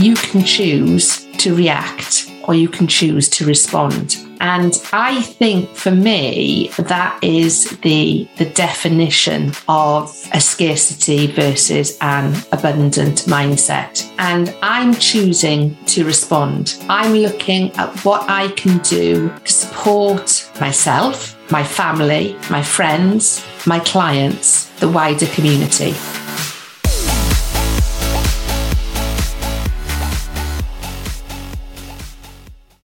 you can choose to react or you can choose to respond. And I think for me, that is the, the definition of a scarcity versus an abundant mindset. And I'm choosing to respond. I'm looking at what I can do to support myself, my family, my friends, my clients, the wider community.